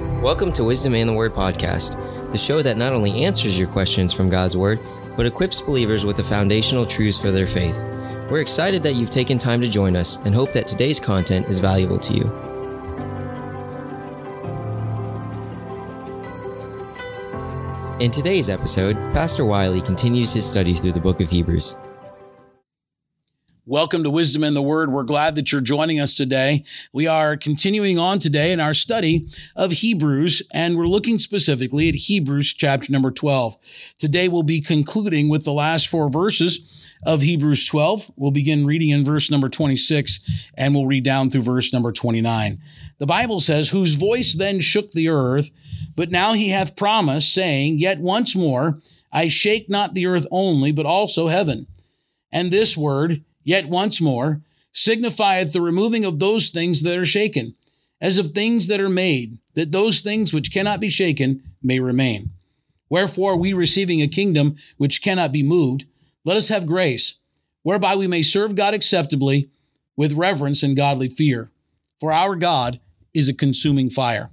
Welcome to Wisdom and the Word podcast, the show that not only answers your questions from God's Word, but equips believers with the foundational truths for their faith. We're excited that you've taken time to join us and hope that today's content is valuable to you. In today's episode, Pastor Wiley continues his study through the book of Hebrews. Welcome to Wisdom in the Word. We're glad that you're joining us today. We are continuing on today in our study of Hebrews, and we're looking specifically at Hebrews chapter number 12. Today we'll be concluding with the last four verses of Hebrews 12. We'll begin reading in verse number 26, and we'll read down through verse number 29. The Bible says, Whose voice then shook the earth, but now he hath promised, saying, Yet once more I shake not the earth only, but also heaven. And this word, yet once more, signifieth the removing of those things that are shaken, as of things that are made, that those things which cannot be shaken may remain. Wherefore, we receiving a kingdom which cannot be moved, let us have grace, whereby we may serve God acceptably with reverence and godly fear. For our God is a consuming fire.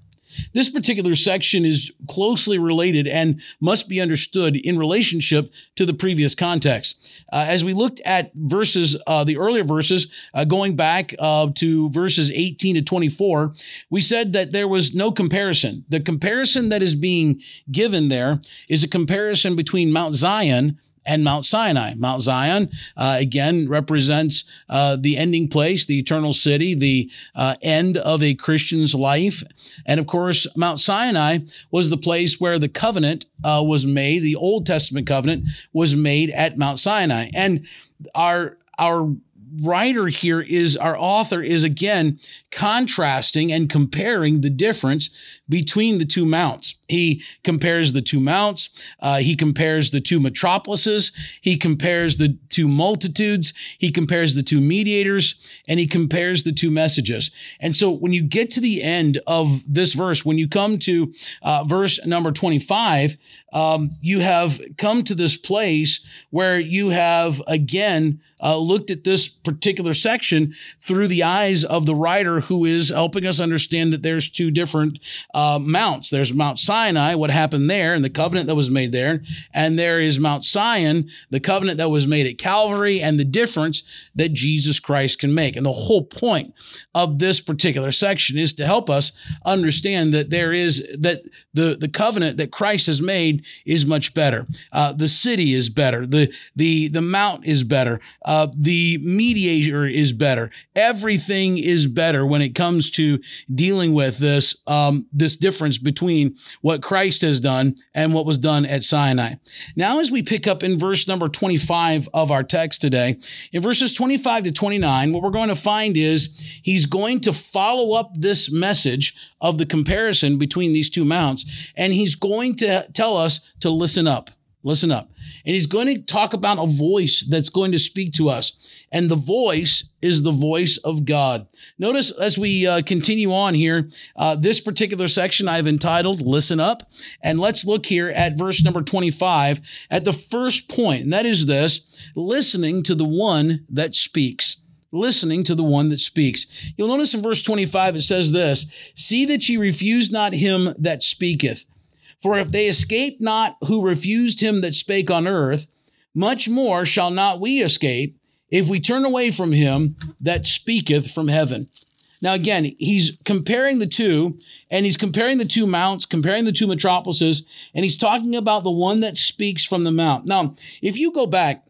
This particular section is closely related and must be understood in relationship to the previous context. Uh, as we looked at verses, uh, the earlier verses, uh, going back uh, to verses 18 to 24, we said that there was no comparison. The comparison that is being given there is a comparison between Mount Zion and Mount Sinai. Mount Zion, uh, again, represents uh, the ending place, the eternal city, the uh, end of a Christian's life. And of course, Mount Sinai was the place where the covenant uh, was made, the Old Testament covenant was made at Mount Sinai. And our, our writer here is our author is again contrasting and comparing the difference between the two mounts. He compares the two mounts. Uh, he compares the two metropolises. He compares the two multitudes. He compares the two mediators and he compares the two messages. And so when you get to the end of this verse, when you come to uh, verse number 25, um, you have come to this place where you have again uh, looked at this particular section through the eyes of the writer who is helping us understand that there's two different uh, mounts. There's Mount Sinai, what happened there, and the covenant that was made there. And there is Mount Zion, the covenant that was made at Calvary, and the difference that Jesus Christ can make. And the whole point of this particular section is to help us understand that there is, that the, the covenant that Christ has made is much better. Uh, the city is better. The, the, the mount is better. Uh, the mediator is better. Everything is better when it comes to dealing with this, um, this difference between what Christ has done and what was done at Sinai. Now, as we pick up in verse number 25 of our text today, in verses 25 to 29, what we're going to find is he's going to follow up this message of the comparison between these two mounts, and he's going to tell us to listen up. Listen up. And he's going to talk about a voice that's going to speak to us. And the voice is the voice of God. Notice as we uh, continue on here, uh, this particular section I've entitled Listen Up. And let's look here at verse number 25 at the first point, and that is this listening to the one that speaks listening to the one that speaks. You'll notice in verse 25 it says this See that ye refuse not him that speaketh. For if they escape not who refused him that spake on earth, much more shall not we escape if we turn away from him that speaketh from heaven. Now, again, he's comparing the two, and he's comparing the two mounts, comparing the two metropolises, and he's talking about the one that speaks from the mount. Now, if you go back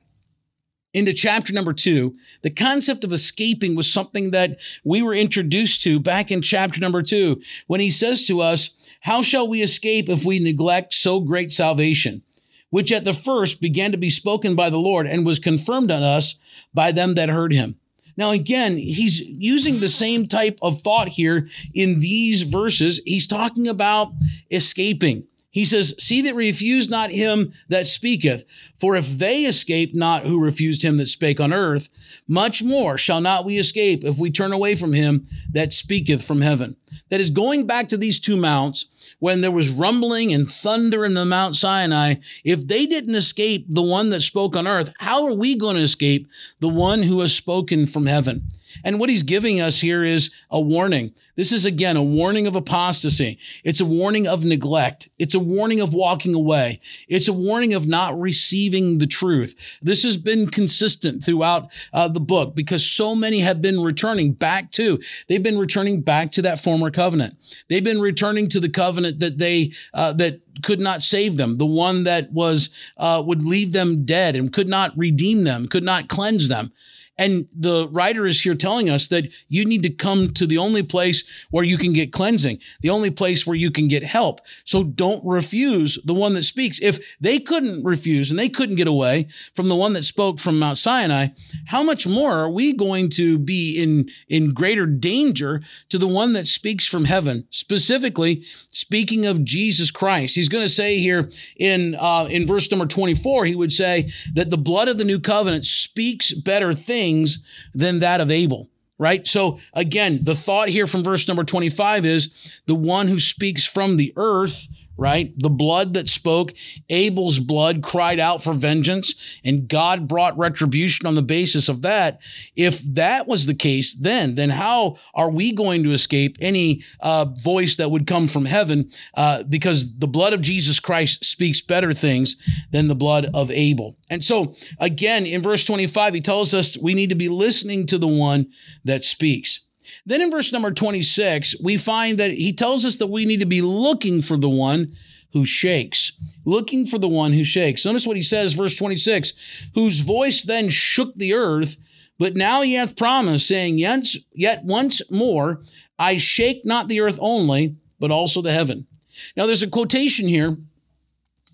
into chapter number two, the concept of escaping was something that we were introduced to back in chapter number two, when he says to us, How shall we escape if we neglect so great salvation? Which at the first began to be spoken by the Lord and was confirmed on us by them that heard him. Now, again, he's using the same type of thought here in these verses. He's talking about escaping. He says, See that refuse not him that speaketh, for if they escape not who refused him that spake on earth, much more shall not we escape if we turn away from him that speaketh from heaven. That is going back to these two mounts when there was rumbling and thunder in the Mount Sinai. If they didn't escape the one that spoke on earth, how are we going to escape the one who has spoken from heaven? And what he's giving us here is a warning. This is again a warning of apostasy. It's a warning of neglect. It's a warning of walking away. It's a warning of not receiving the truth. This has been consistent throughout uh, the book because so many have been returning back to, they've been returning back to that former covenant. They've been returning to the covenant that they, uh, that could not save them, the one that was, uh, would leave them dead and could not redeem them, could not cleanse them. And the writer is here telling us that you need to come to the only place where you can get cleansing, the only place where you can get help. So don't refuse the one that speaks. If they couldn't refuse and they couldn't get away from the one that spoke from Mount Sinai, how much more are we going to be in, in greater danger to the one that speaks from heaven, specifically speaking of Jesus Christ? He's going to say here in, uh, in verse number 24, he would say that the blood of the new covenant speaks better things things than that of Abel right? So again, the thought here from verse number 25 is the one who speaks from the earth right? The blood that spoke, Abel's blood cried out for vengeance, and God brought retribution on the basis of that. If that was the case, then then how are we going to escape any uh, voice that would come from heaven? Uh, because the blood of Jesus Christ speaks better things than the blood of Abel. And so again, in verse 25, he tells us we need to be listening to the one that speaks. Then in verse number 26, we find that he tells us that we need to be looking for the one who shakes, looking for the one who shakes. Notice what he says, verse 26, whose voice then shook the earth, but now he hath promised, saying, Yet, yet once more, I shake not the earth only, but also the heaven. Now there's a quotation here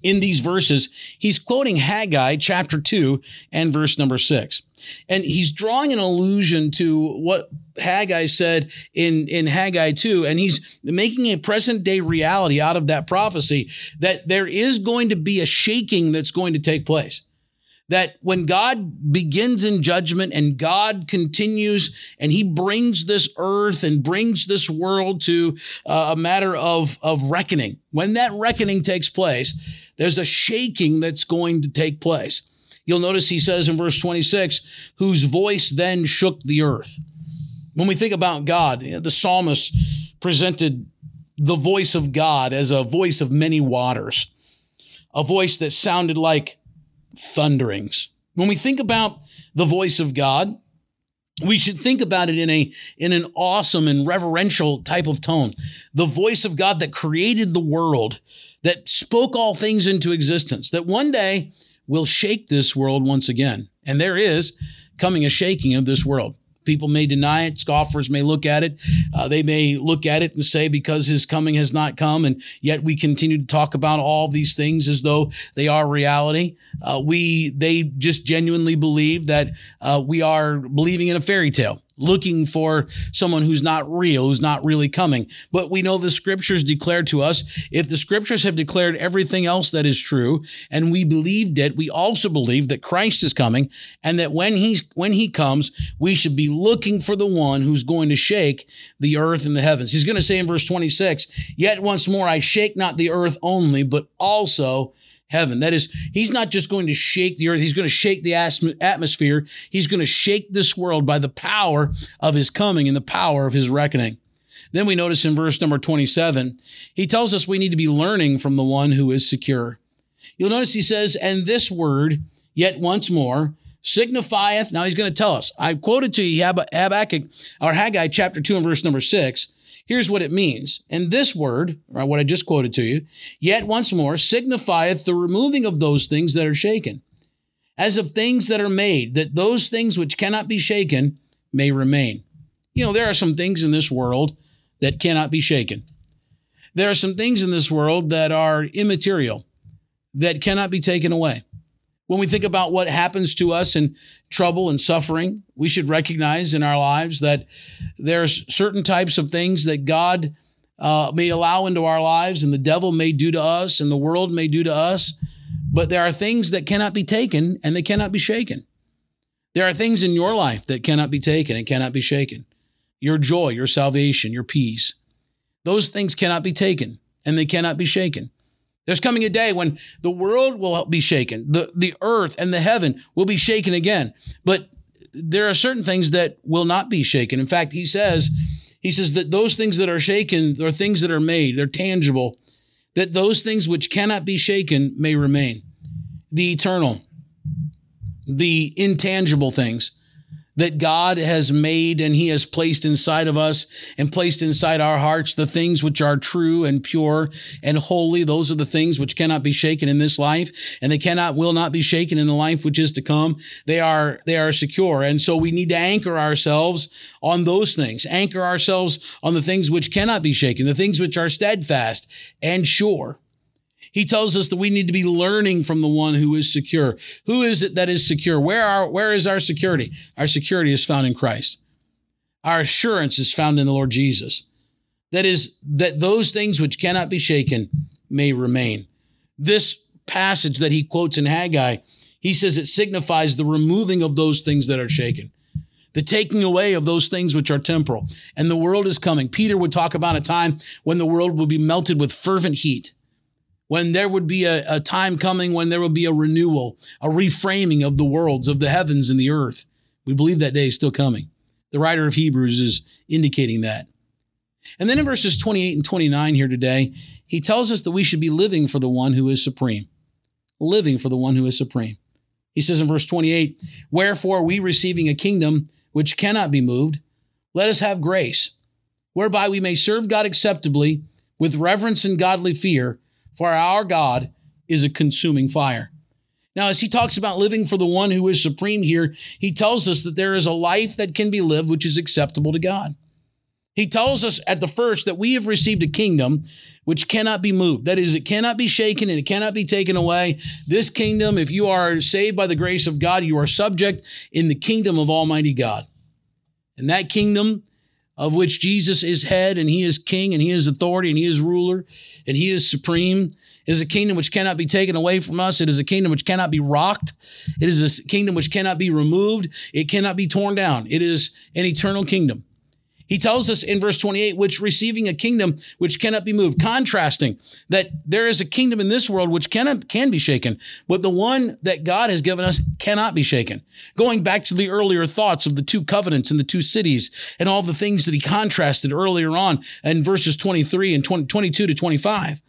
in these verses. He's quoting Haggai chapter 2 and verse number 6. And he's drawing an allusion to what Haggai said in, in Haggai 2, and he's making a present day reality out of that prophecy that there is going to be a shaking that's going to take place that when God begins in judgment and God continues and he brings this earth and brings this world to uh, a matter of, of reckoning, when that reckoning takes place, there's a shaking that's going to take place. You'll notice he says in verse 26, whose voice then shook the earth. When we think about God, the psalmist presented the voice of God as a voice of many waters, a voice that sounded like thunderings. When we think about the voice of God, we should think about it in a in an awesome and reverential type of tone. The voice of God that created the world, that spoke all things into existence, that one day will shake this world once again. And there is coming a shaking of this world. People may deny it. Scoffers may look at it. Uh, they may look at it and say, because his coming has not come. And yet we continue to talk about all these things as though they are reality. Uh, we, they just genuinely believe that uh, we are believing in a fairy tale looking for someone who's not real, who's not really coming. But we know the scriptures declare to us, if the scriptures have declared everything else that is true, and we believed it, we also believe that Christ is coming, and that when he's when he comes, we should be looking for the one who's going to shake the earth and the heavens. He's going to say in verse 26, yet once more I shake not the earth only, but also heaven. That is, he's not just going to shake the earth, he's going to shake the atmosphere. He's going to shake this world by the power of his coming and the power of his reckoning. Then we notice in verse number 27, he tells us we need to be learning from the one who is secure. You'll notice he says, and this word, yet once more, signifieth. Now he's going to tell us. I quoted to you Habakkuk or Haggai chapter 2 and verse number 6. Here's what it means. And this word, or what I just quoted to you, yet once more signifieth the removing of those things that are shaken, as of things that are made, that those things which cannot be shaken may remain. You know, there are some things in this world that cannot be shaken. There are some things in this world that are immaterial, that cannot be taken away. When we think about what happens to us in trouble and suffering, we should recognize in our lives that there's certain types of things that God uh, may allow into our lives and the devil may do to us and the world may do to us. But there are things that cannot be taken and they cannot be shaken. There are things in your life that cannot be taken and cannot be shaken. Your joy, your salvation, your peace. Those things cannot be taken and they cannot be shaken. There's coming a day when the world will be shaken. The, the earth and the heaven will be shaken again. But there are certain things that will not be shaken. In fact, he says, he says that those things that are shaken are things that are made, they're tangible, that those things which cannot be shaken may remain. The eternal, the intangible things that God has made and He has placed inside of us and placed inside our hearts the things which are true and pure and holy. Those are the things which cannot be shaken in this life and they cannot, will not be shaken in the life which is to come. They are, they are secure. And so we need to anchor ourselves on those things, anchor ourselves on the things which cannot be shaken, the things which are steadfast and sure. He tells us that we need to be learning from the one who is secure. Who is it that is secure? Where are, where is our security? Our security is found in Christ. Our assurance is found in the Lord Jesus. That is, that those things which cannot be shaken may remain. This passage that he quotes in Haggai, he says it signifies the removing of those things that are shaken the taking away of those things which are temporal. And the world is coming. Peter would talk about a time when the world will be melted with fervent heat when there would be a, a time coming when there will be a renewal, a reframing of the worlds, of the heavens and the earth. We believe that day is still coming. The writer of Hebrews is indicating that. And then in verses 28 and 29 here today, he tells us that we should be living for the one who is supreme. Living for the one who is supreme. He says in verse 28, Wherefore we receiving a kingdom which cannot be moved, let us have grace, whereby we may serve God acceptably with reverence and godly fear, for our God is a consuming fire. Now, as he talks about living for the one who is supreme here, he tells us that there is a life that can be lived which is acceptable to God. He tells us at the first that we have received a kingdom which cannot be moved. That is, it cannot be shaken and it cannot be taken away. This kingdom, if you are saved by the grace of God, you are subject in the kingdom of Almighty God. And that kingdom of which Jesus is head and he is king and he is authority and he is ruler and he is supreme. Is a kingdom which cannot be taken away from us. It is a kingdom which cannot be rocked. It is a kingdom which cannot be removed. It cannot be torn down. It is an eternal kingdom. He tells us in verse 28, which receiving a kingdom which cannot be moved, contrasting that there is a kingdom in this world which cannot, can be shaken, but the one that God has given us cannot be shaken. Going back to the earlier thoughts of the two covenants and the two cities and all the things that he contrasted earlier on in verses 23 and 20, 22 to 25.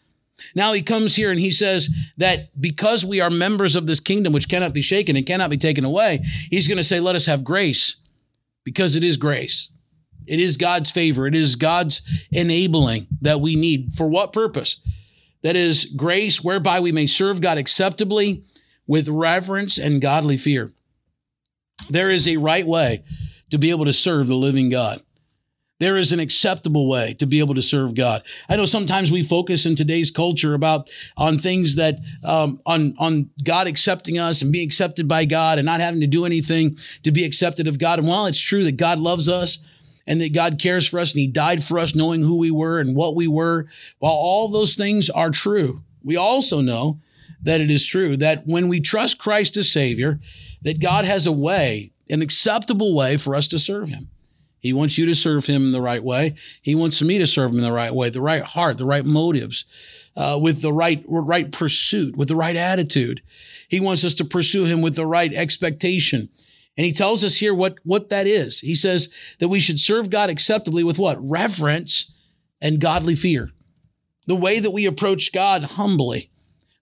Now he comes here and he says that because we are members of this kingdom which cannot be shaken and cannot be taken away, he's going to say, let us have grace because it is grace. It is God's favor. It is God's enabling that we need. For what purpose? That is grace whereby we may serve God acceptably with reverence and godly fear. There is a right way to be able to serve the living God. There is an acceptable way to be able to serve God. I know sometimes we focus in today's culture about on things that um, on on God accepting us and being accepted by God and not having to do anything to be accepted of God. And while it's true that God loves us, and that God cares for us and He died for us, knowing who we were and what we were. While all those things are true, we also know that it is true that when we trust Christ as Savior, that God has a way, an acceptable way for us to serve Him. He wants you to serve Him in the right way. He wants me to serve Him in the right way, the right heart, the right motives, uh, with the right right pursuit, with the right attitude. He wants us to pursue Him with the right expectation and he tells us here what, what that is. He says that we should serve God acceptably with what? Reverence and godly fear. The way that we approach God humbly,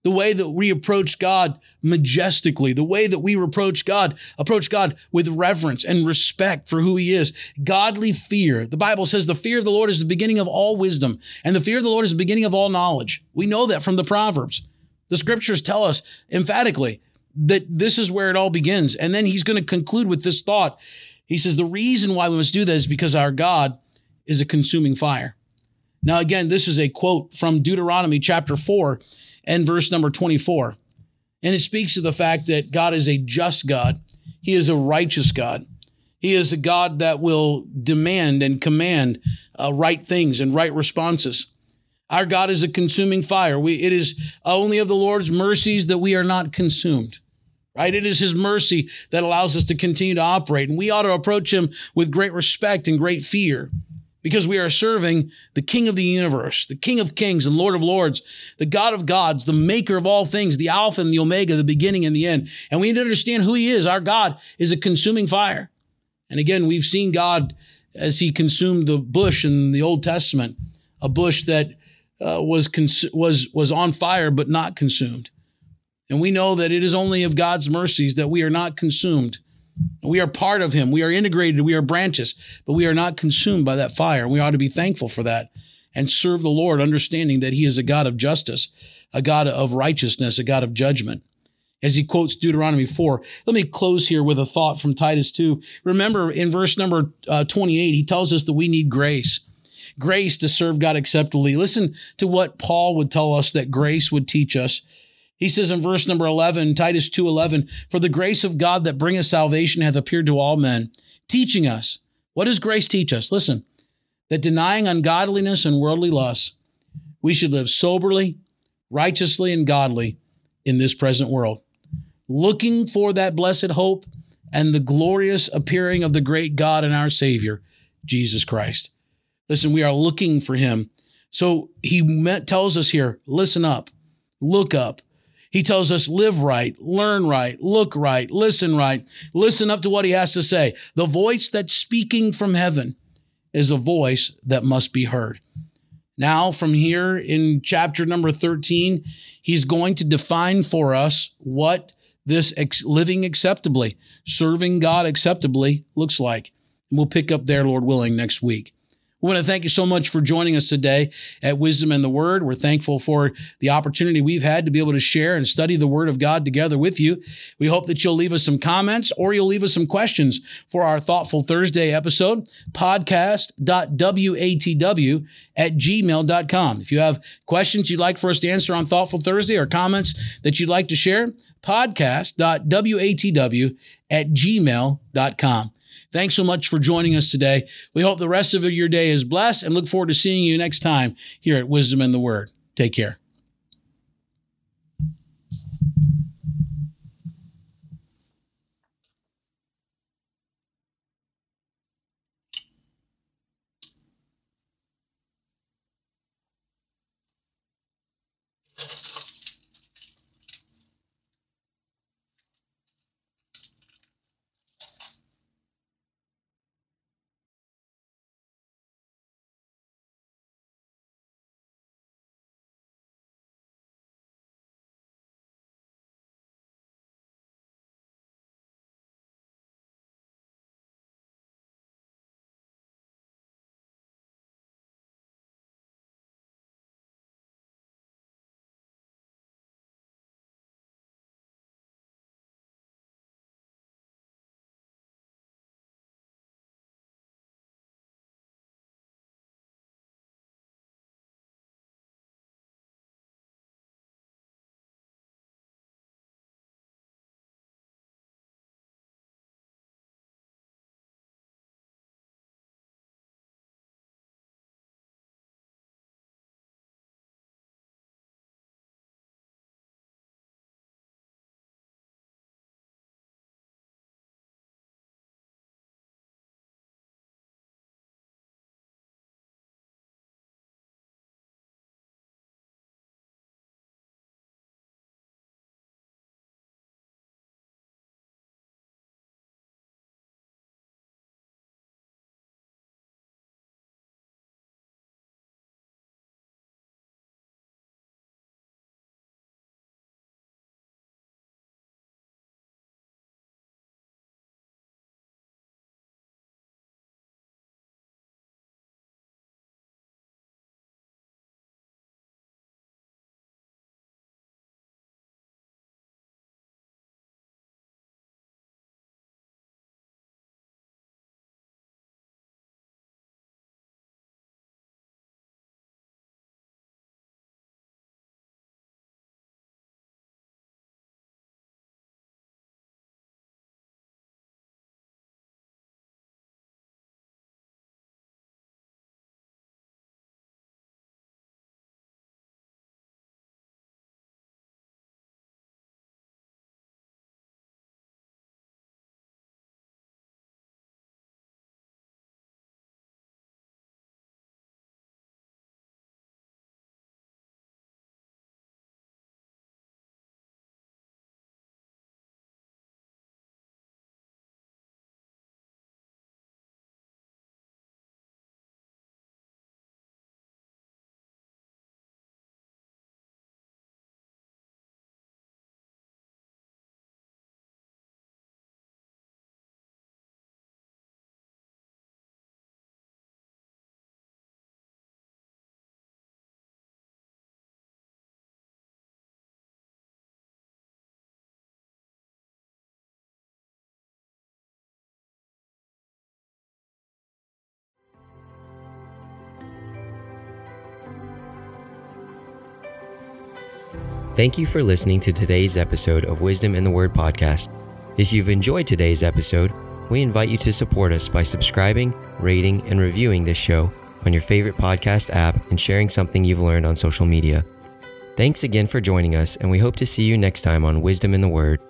the way that we approach God majestically, the way that we approach God, approach God with reverence and respect for who he is. Godly fear. The Bible says the fear of the Lord is the beginning of all wisdom, and the fear of the Lord is the beginning of all knowledge. We know that from the Proverbs. The scriptures tell us emphatically that this is where it all begins. And then he's going to conclude with this thought. He says, The reason why we must do that is because our God is a consuming fire. Now, again, this is a quote from Deuteronomy chapter 4 and verse number 24. And it speaks to the fact that God is a just God, He is a righteous God. He is a God that will demand and command uh, right things and right responses. Our God is a consuming fire. We, it is only of the Lord's mercies that we are not consumed right? It is his mercy that allows us to continue to operate. And we ought to approach him with great respect and great fear because we are serving the King of the universe, the King of kings and Lord of lords, the God of gods, the maker of all things, the Alpha and the Omega, the beginning and the end. And we need to understand who he is. Our God is a consuming fire. And again, we've seen God as he consumed the bush in the Old Testament, a bush that uh, was cons- was was on fire but not consumed. And we know that it is only of God's mercies that we are not consumed. We are part of him. We are integrated. We are branches, but we are not consumed by that fire. And we ought to be thankful for that and serve the Lord, understanding that he is a God of justice, a God of righteousness, a God of judgment. As he quotes Deuteronomy 4. Let me close here with a thought from Titus 2. Remember in verse number uh, 28, he tells us that we need grace. Grace to serve God acceptably. Listen to what Paul would tell us that grace would teach us. He says in verse number 11, Titus 2:11, "For the grace of God that bringeth salvation hath appeared to all men, teaching us." What does grace teach us? Listen, that denying ungodliness and worldly lusts, we should live soberly, righteously, and godly in this present world, looking for that blessed hope and the glorious appearing of the great God and our Savior, Jesus Christ. Listen, we are looking for him. So he met, tells us here, listen up, look up, he tells us live right, learn right, look right, listen right, listen up to what he has to say. The voice that's speaking from heaven is a voice that must be heard. Now, from here in chapter number 13, he's going to define for us what this ex- living acceptably, serving God acceptably looks like. And we'll pick up there, Lord willing, next week. We want to thank you so much for joining us today at Wisdom and the Word. We're thankful for the opportunity we've had to be able to share and study the Word of God together with you. We hope that you'll leave us some comments or you'll leave us some questions for our Thoughtful Thursday episode, podcast.watw at gmail.com. If you have questions you'd like for us to answer on Thoughtful Thursday or comments that you'd like to share, podcast.watw at gmail.com. Thanks so much for joining us today. We hope the rest of your day is blessed and look forward to seeing you next time here at Wisdom in the Word. Take care. Thank you for listening to today's episode of Wisdom in the Word podcast. If you've enjoyed today's episode, we invite you to support us by subscribing, rating, and reviewing this show on your favorite podcast app and sharing something you've learned on social media. Thanks again for joining us, and we hope to see you next time on Wisdom in the Word.